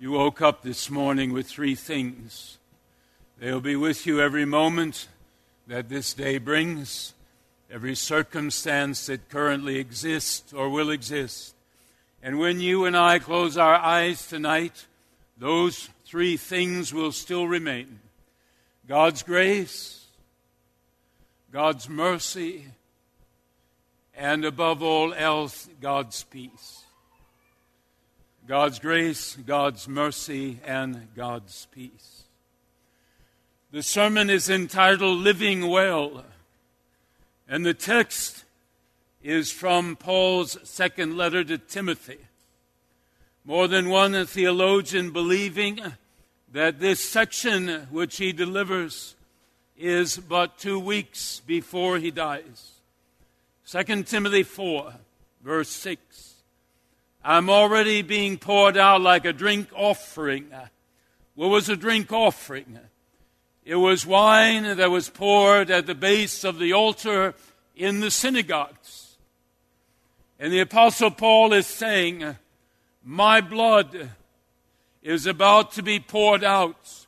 You woke up this morning with three things. They'll be with you every moment that this day brings, every circumstance that currently exists or will exist. And when you and I close our eyes tonight, those three things will still remain God's grace, God's mercy, and above all else, God's peace. God's grace, God's mercy, and God's peace. The sermon is entitled Living Well, and the text is from Paul's second letter to Timothy. More than one theologian believing that this section which he delivers is but two weeks before he dies. 2 Timothy 4, verse 6. I'm already being poured out like a drink offering. What was a drink offering? It was wine that was poured at the base of the altar in the synagogues. And the Apostle Paul is saying, My blood is about to be poured out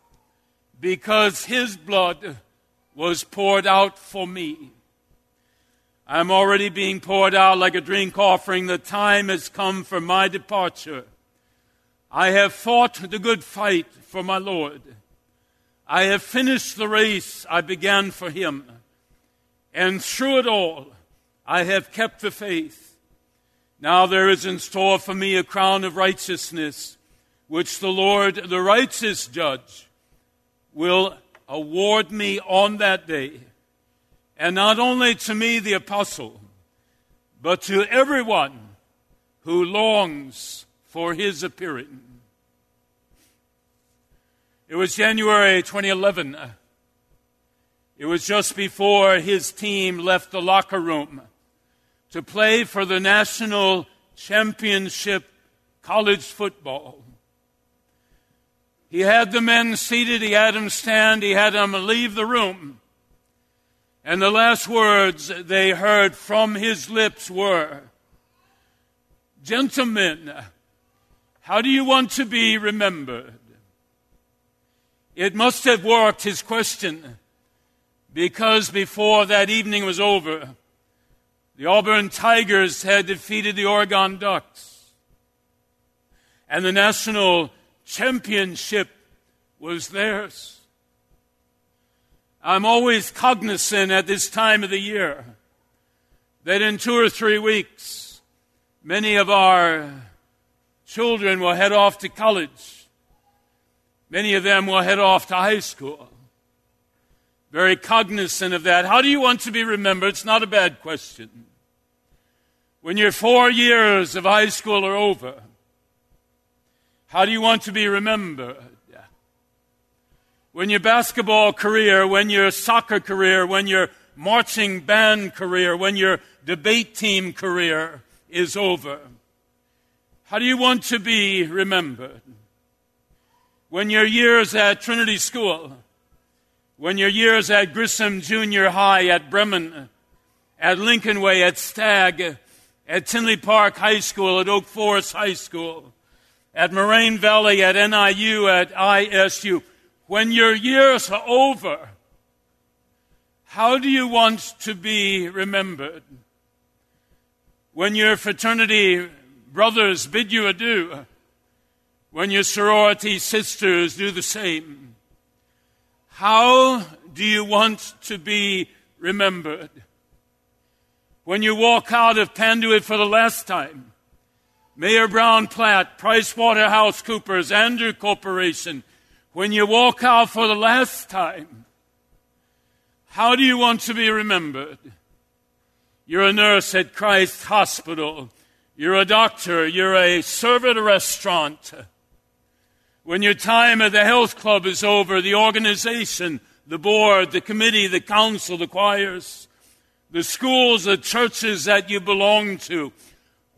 because his blood was poured out for me. I'm already being poured out like a drink offering. The time has come for my departure. I have fought the good fight for my Lord. I have finished the race I began for him. And through it all, I have kept the faith. Now there is in store for me a crown of righteousness, which the Lord, the righteous judge, will award me on that day and not only to me, the apostle, but to everyone who longs for his appearing. It was January 2011. It was just before his team left the locker room to play for the national championship college football. He had the men seated, he had them stand, he had them leave the room. And the last words they heard from his lips were, Gentlemen, how do you want to be remembered? It must have worked, his question, because before that evening was over, the Auburn Tigers had defeated the Oregon Ducks. And the national championship was theirs. I'm always cognizant at this time of the year that in two or three weeks, many of our children will head off to college. Many of them will head off to high school. Very cognizant of that. How do you want to be remembered? It's not a bad question. When your four years of high school are over, how do you want to be remembered? When your basketball career, when your soccer career, when your marching band career, when your debate team career is over? How do you want to be remembered? When your years at Trinity School, when your years at Grissom Junior High, at Bremen, at Lincoln Way, at Stagg, at Tinley Park High School, at Oak Forest High School, at Moraine Valley, at NIU, at ISU when your years are over, how do you want to be remembered? When your fraternity brothers bid you adieu, when your sorority sisters do the same, how do you want to be remembered? When you walk out of Panduit for the last time, Mayer Brown Platt, Price Waterhouse Coopers, Andrew Corporation, when you walk out for the last time, how do you want to be remembered? You're a nurse at Christ Hospital. You're a doctor. You're a server at a restaurant. When your time at the health club is over, the organization, the board, the committee, the council, the choirs, the schools, the churches that you belong to,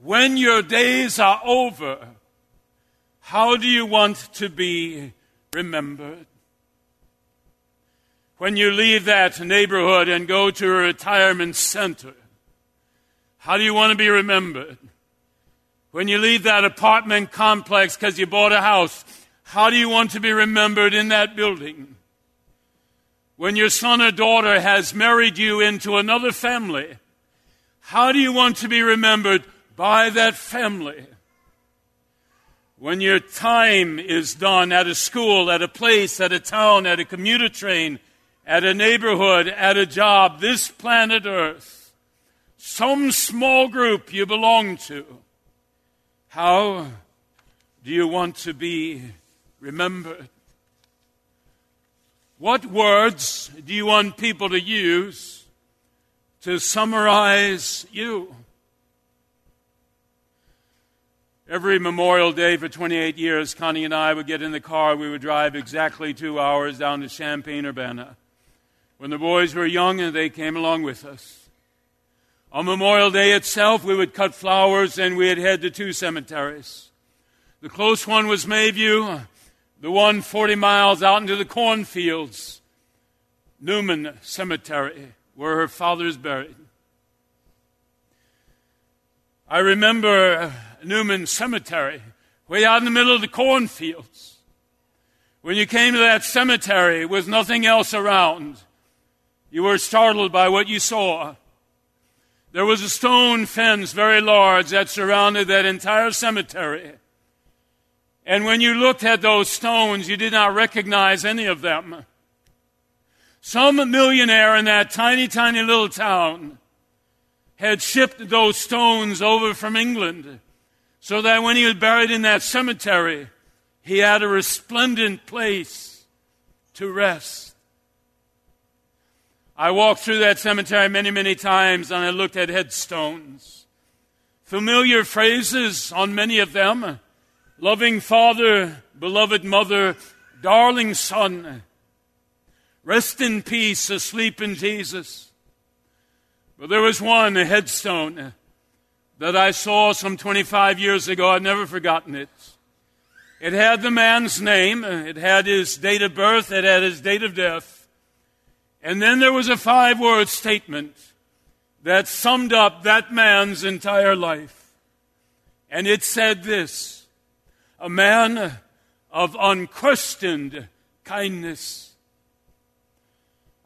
when your days are over, how do you want to be remembered? When you leave that neighborhood and go to a retirement center, how do you want to be remembered? When you leave that apartment complex because you bought a house, how do you want to be remembered in that building? When your son or daughter has married you into another family, how do you want to be remembered by that family? When your time is done at a school, at a place, at a town, at a commuter train, at a neighborhood, at a job, this planet Earth, some small group you belong to, how do you want to be remembered? What words do you want people to use to summarize you? Every Memorial Day for 28 years, Connie and I would get in the car. We would drive exactly two hours down to Champaign Urbana. When the boys were young, and they came along with us. On Memorial Day itself, we would cut flowers and we'd head to two cemeteries. The close one was Mayview, the one 40 miles out into the cornfields, Newman Cemetery, where her father is buried. I remember uh, Newman Cemetery, way out in the middle of the cornfields. When you came to that cemetery with nothing else around, you were startled by what you saw. There was a stone fence, very large, that surrounded that entire cemetery. And when you looked at those stones, you did not recognize any of them. Some millionaire in that tiny, tiny little town had shipped those stones over from England so that when he was buried in that cemetery, he had a resplendent place to rest. I walked through that cemetery many, many times and I looked at headstones. Familiar phrases on many of them loving father, beloved mother, darling son, rest in peace, asleep in Jesus. But there was one, a headstone that I saw some 25 years ago. I've never forgotten it. It had the man's name, it had his date of birth, it had his date of death. And then there was a five word statement that summed up that man's entire life. And it said this A man of unquestioned kindness.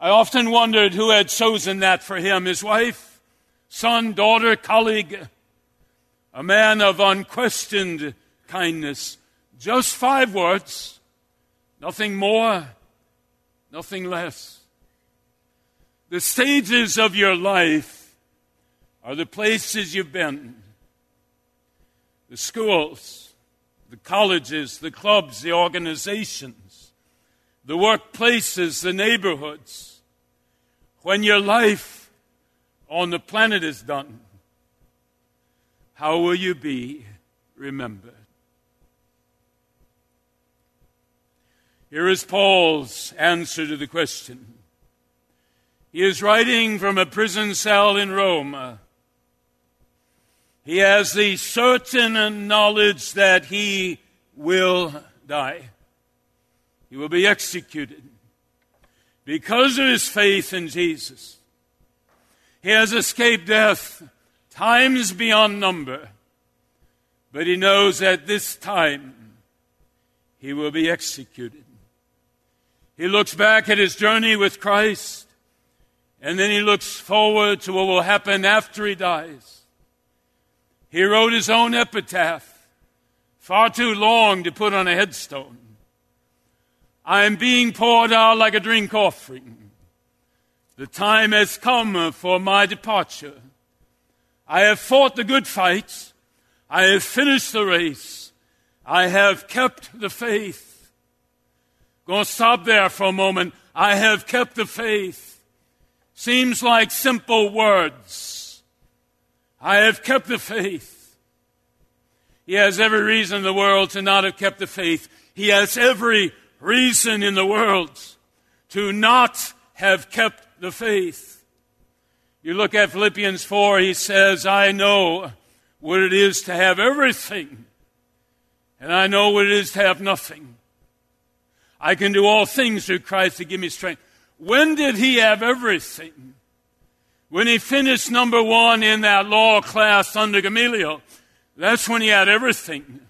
I often wondered who had chosen that for him his wife, son, daughter, colleague a man of unquestioned kindness. Just five words, nothing more, nothing less. The stages of your life are the places you've been the schools, the colleges, the clubs, the organizations, the workplaces, the neighborhoods. When your life on the planet is done, how will you be remembered? Here is Paul's answer to the question. He is writing from a prison cell in Rome. He has the certain knowledge that he will die. He will be executed because of his faith in Jesus. He has escaped death times beyond number. But he knows at this time he will be executed. He looks back at his journey with Christ, and then he looks forward to what will happen after he dies. He wrote his own epitaph, far too long to put on a headstone. I am being poured out like a drink offering. The time has come for my departure. I have fought the good fight. I have finished the race. I have kept the faith. Going to stop there for a moment. I have kept the faith. Seems like simple words. I have kept the faith. He has every reason in the world to not have kept the faith. He has every reason in the world to not have kept the faith. You look at Philippians 4, he says, I know what it is to have everything, and I know what it is to have nothing. I can do all things through Christ to give me strength. When did he have everything? When he finished number one in that law class under Gamaliel, that's when he had everything.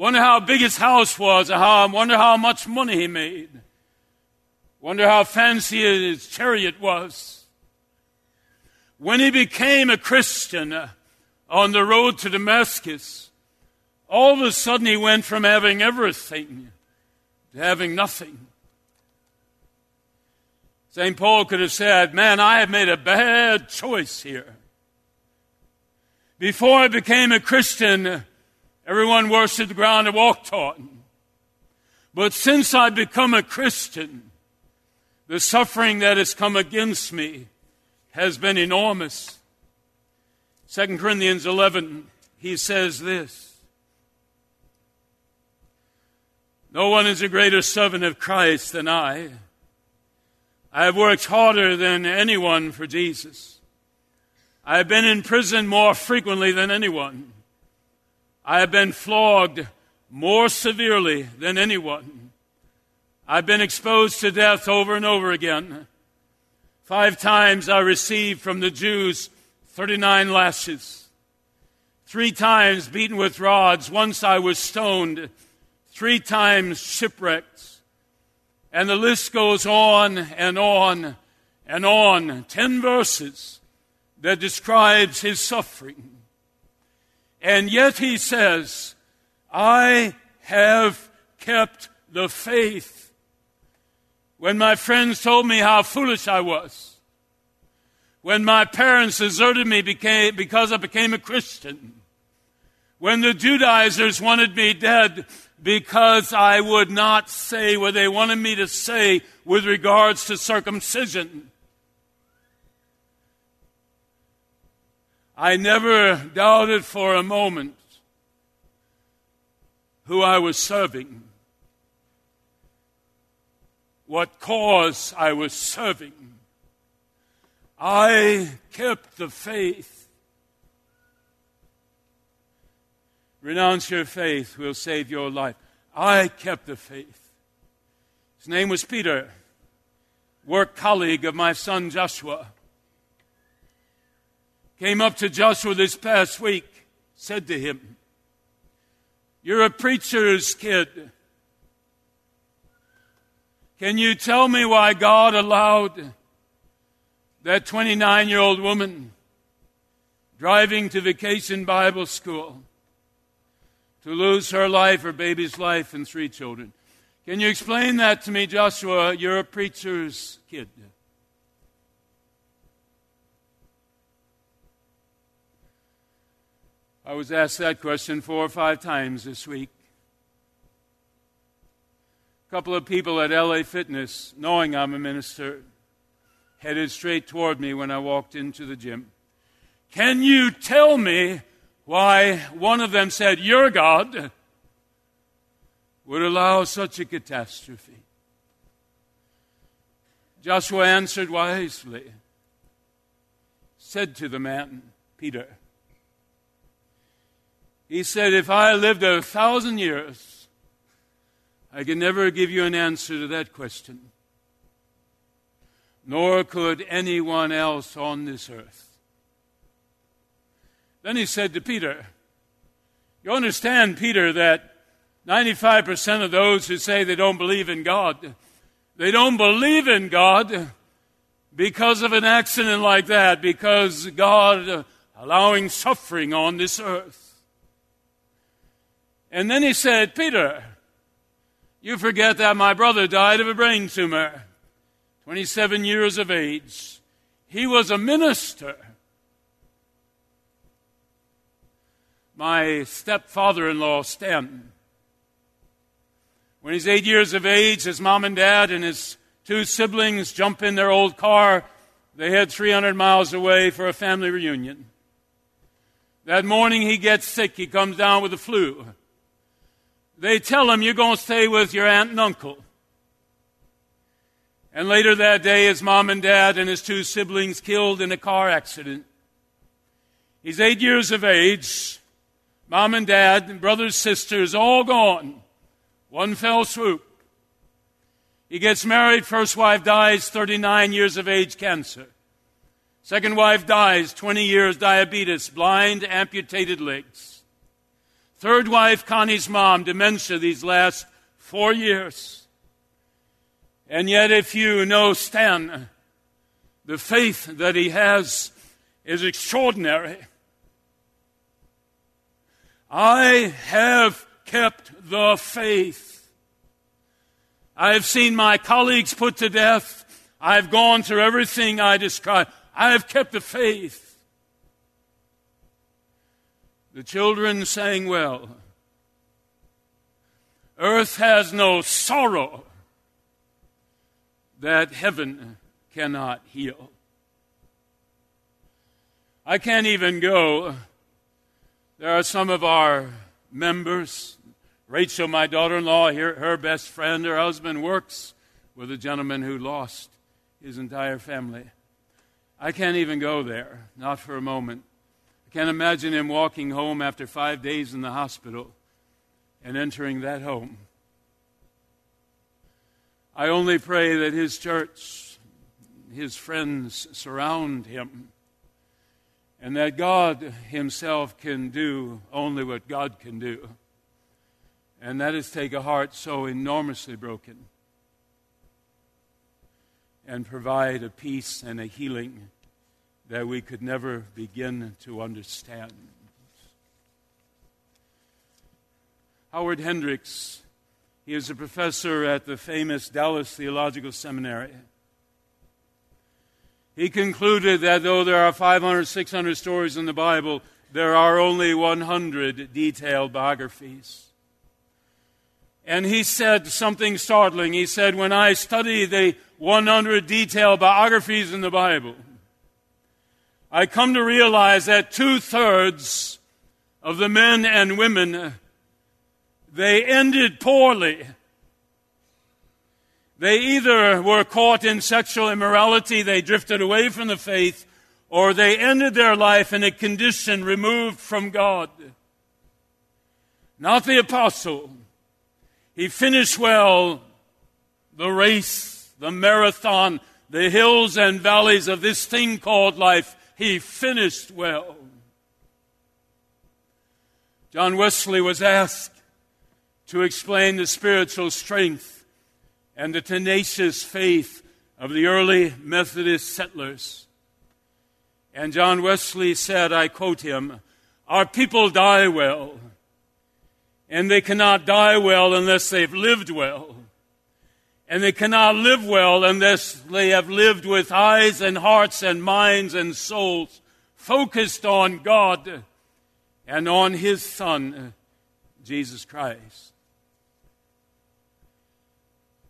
Wonder how big his house was. How, wonder how much money he made. Wonder how fancy his chariot was. When he became a Christian uh, on the road to Damascus, all of a sudden he went from having everything to having nothing. St. Paul could have said, Man, I have made a bad choice here. Before I became a Christian, everyone worshiped the ground I walked on. But since I've become a Christian, the suffering that has come against me has been enormous. 2 Corinthians 11, he says this No one is a greater servant of Christ than I. I have worked harder than anyone for Jesus. I have been in prison more frequently than anyone. I have been flogged more severely than anyone. I've been exposed to death over and over again. Five times I received from the Jews 39 lashes. Three times beaten with rods. Once I was stoned. Three times shipwrecked. And the list goes on and on and on. Ten verses that describes his suffering. And yet he says, I have kept the faith. When my friends told me how foolish I was, when my parents deserted me because I became a Christian, when the Judaizers wanted me dead because I would not say what they wanted me to say with regards to circumcision. I never doubted for a moment who I was serving, what cause I was serving. I kept the faith. Renounce your faith will save your life. I kept the faith. His name was Peter, work colleague of my son Joshua. Came up to Joshua this past week, said to him, You're a preacher's kid. Can you tell me why God allowed that 29 year old woman driving to vacation Bible school to lose her life, her baby's life, and three children. Can you explain that to me, Joshua? You're a preacher's kid. I was asked that question four or five times this week. A couple of people at LA Fitness, knowing I'm a minister, headed straight toward me when I walked into the gym. Can you tell me why one of them said, Your God would allow such a catastrophe. Joshua answered wisely, said to the man, Peter, he said, If I lived a thousand years, I could never give you an answer to that question, nor could anyone else on this earth. Then he said to Peter, You understand, Peter, that 95% of those who say they don't believe in God, they don't believe in God because of an accident like that, because God allowing suffering on this earth. And then he said, Peter, you forget that my brother died of a brain tumor, 27 years of age. He was a minister. my stepfather in law, Stan. When he's eight years of age, his mom and dad and his two siblings jump in their old car. They head 300 miles away for a family reunion. That morning he gets sick. He comes down with the flu. They tell him, You're going to stay with your aunt and uncle. And later that day, his mom and dad and his two siblings killed in a car accident. He's eight years of age. Mom and dad, and brothers, sisters, all gone. One fell swoop. He gets married. First wife dies, 39 years of age, cancer. Second wife dies, 20 years, diabetes, blind, amputated legs. Third wife, Connie's mom, dementia these last four years. And yet, if you know Stan, the faith that he has is extraordinary. I have kept the faith. I have seen my colleagues put to death. I've gone through everything I described. I have kept the faith. The children sang well. Earth has no sorrow that heaven cannot heal. I can't even go. There are some of our members. Rachel, my daughter in law, her best friend, her husband works with a gentleman who lost his entire family. I can't even go there, not for a moment. I can't imagine him walking home after five days in the hospital and entering that home. I only pray that his church, his friends surround him, and that God himself can do only what God can do. And that is take a heart so enormously broken and provide a peace and a healing that we could never begin to understand. Howard Hendricks, he is a professor at the famous Dallas Theological Seminary. He concluded that though there are 500, 600 stories in the Bible, there are only 100 detailed biographies. And he said something startling. He said, When I study the 100 detailed biographies in the Bible, I come to realize that two thirds of the men and women, they ended poorly. They either were caught in sexual immorality, they drifted away from the faith, or they ended their life in a condition removed from God. Not the apostle. He finished well the race, the marathon, the hills and valleys of this thing called life. He finished well. John Wesley was asked to explain the spiritual strength and the tenacious faith of the early Methodist settlers. And John Wesley said, I quote him, Our people die well, and they cannot die well unless they've lived well. And they cannot live well unless they have lived with eyes and hearts and minds and souls focused on God and on His Son, Jesus Christ.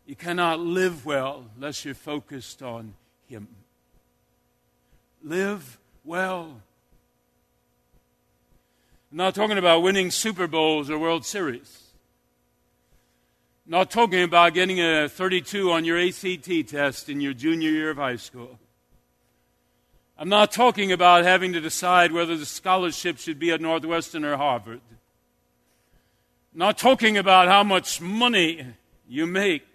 You cannot live well unless you're focused on Him. Live well. I'm not talking about winning Super Bowls or World Series. Not talking about getting a 32 on your ACT test in your junior year of high school. I'm not talking about having to decide whether the scholarship should be at Northwestern or Harvard. Not talking about how much money you make.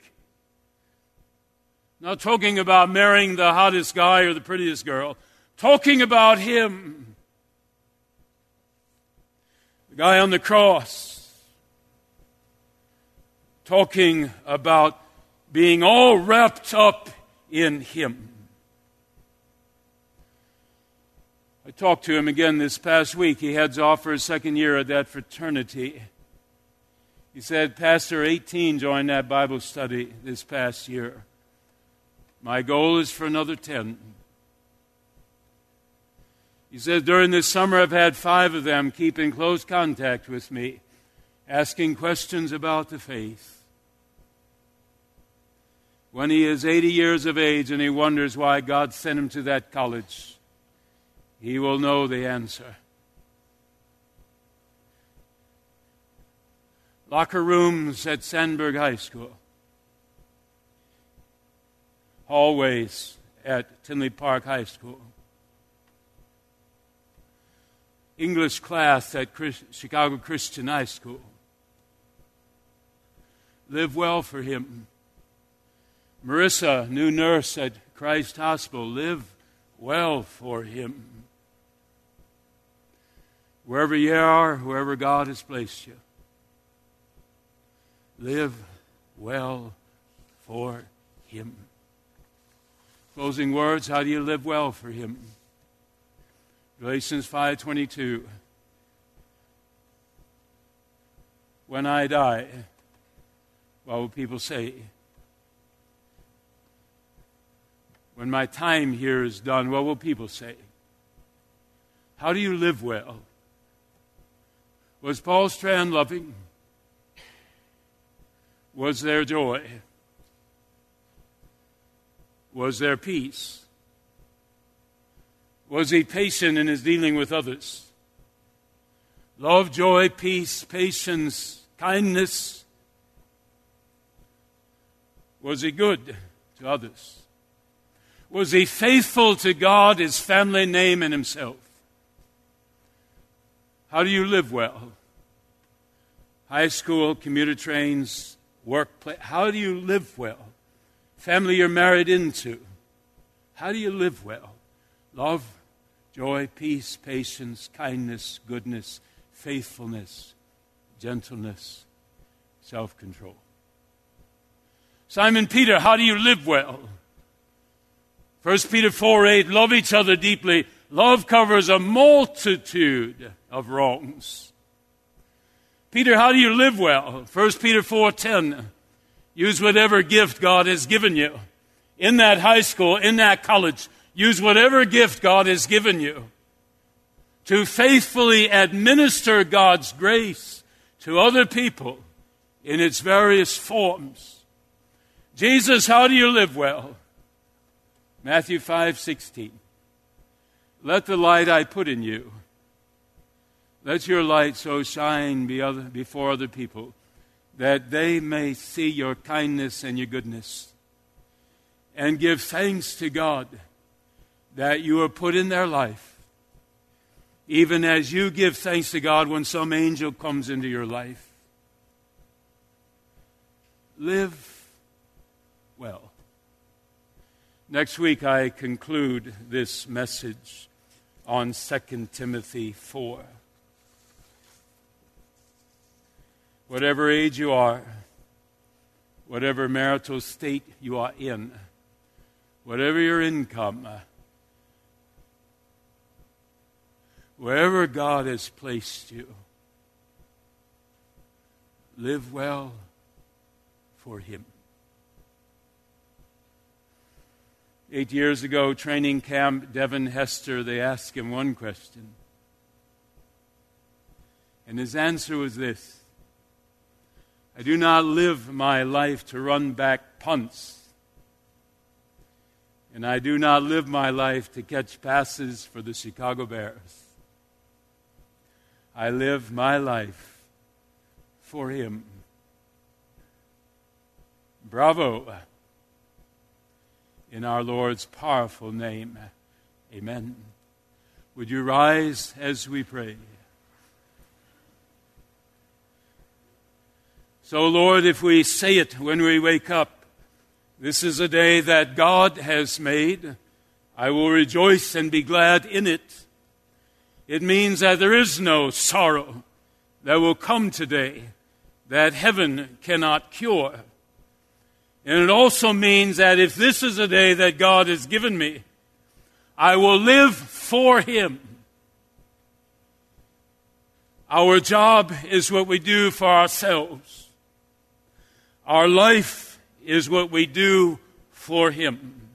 Not talking about marrying the hottest guy or the prettiest girl. Talking about him the guy on the cross talking about being all wrapped up in Him. I talked to him again this past week. He heads off for his second year at that fraternity. He said, Pastor 18 joined that Bible study this past year. My goal is for another 10. He says, During this summer, I've had five of them keep in close contact with me, asking questions about the faith. When he is 80 years of age and he wonders why God sent him to that college, he will know the answer. Locker rooms at Sandburg High School, hallways at Tinley Park High School. English class at Chicago Christian High School. Live well for him. Marissa, new nurse at Christ Hospital, live well for him. Wherever you are, wherever God has placed you, live well for him. Closing words, how do you live well for him? Galatians 5:22 When I die, what will people say? When my time here is done, what will people say? How do you live well? Was Paul Strand loving? Was there joy? Was there peace? Was he patient in his dealing with others? Love, joy, peace, patience, kindness. Was he good to others? Was he faithful to God, his family name, and himself? How do you live well? High school, commuter trains, workplace. How do you live well? Family you're married into. How do you live well? Love, joy, peace, patience, kindness, goodness, faithfulness, gentleness, self control. Simon Peter, how do you live well? 1 Peter 4 8, love each other deeply. Love covers a multitude of wrongs. Peter, how do you live well? 1 Peter 4 10, use whatever gift God has given you. In that high school, in that college, Use whatever gift God has given you to faithfully administer God's grace to other people in its various forms. Jesus, how do you live well? Matthew 5:16. Let the light I put in you let your light so shine before other people that they may see your kindness and your goodness and give thanks to God that you are put in their life, even as you give thanks to God when some angel comes into your life. Live well. Next week, I conclude this message on 2 Timothy 4. Whatever age you are, whatever marital state you are in, whatever your income, wherever God has placed you, live well for Him. Eight years ago, training camp, Devin Hester, they asked him one question. And his answer was this I do not live my life to run back punts. And I do not live my life to catch passes for the Chicago Bears. I live my life for Him. Bravo. In our Lord's powerful name. Amen. Would you rise as we pray? So, Lord, if we say it when we wake up, this is a day that God has made. I will rejoice and be glad in it. It means that there is no sorrow that will come today that heaven cannot cure. And it also means that if this is a day that God has given me, I will live for Him. Our job is what we do for ourselves. Our life is what we do for Him.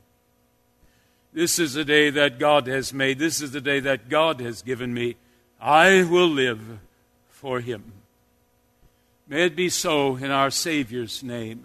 This is the day that God has made. This is the day that God has given me. I will live for him. May it be so in our Savior's name.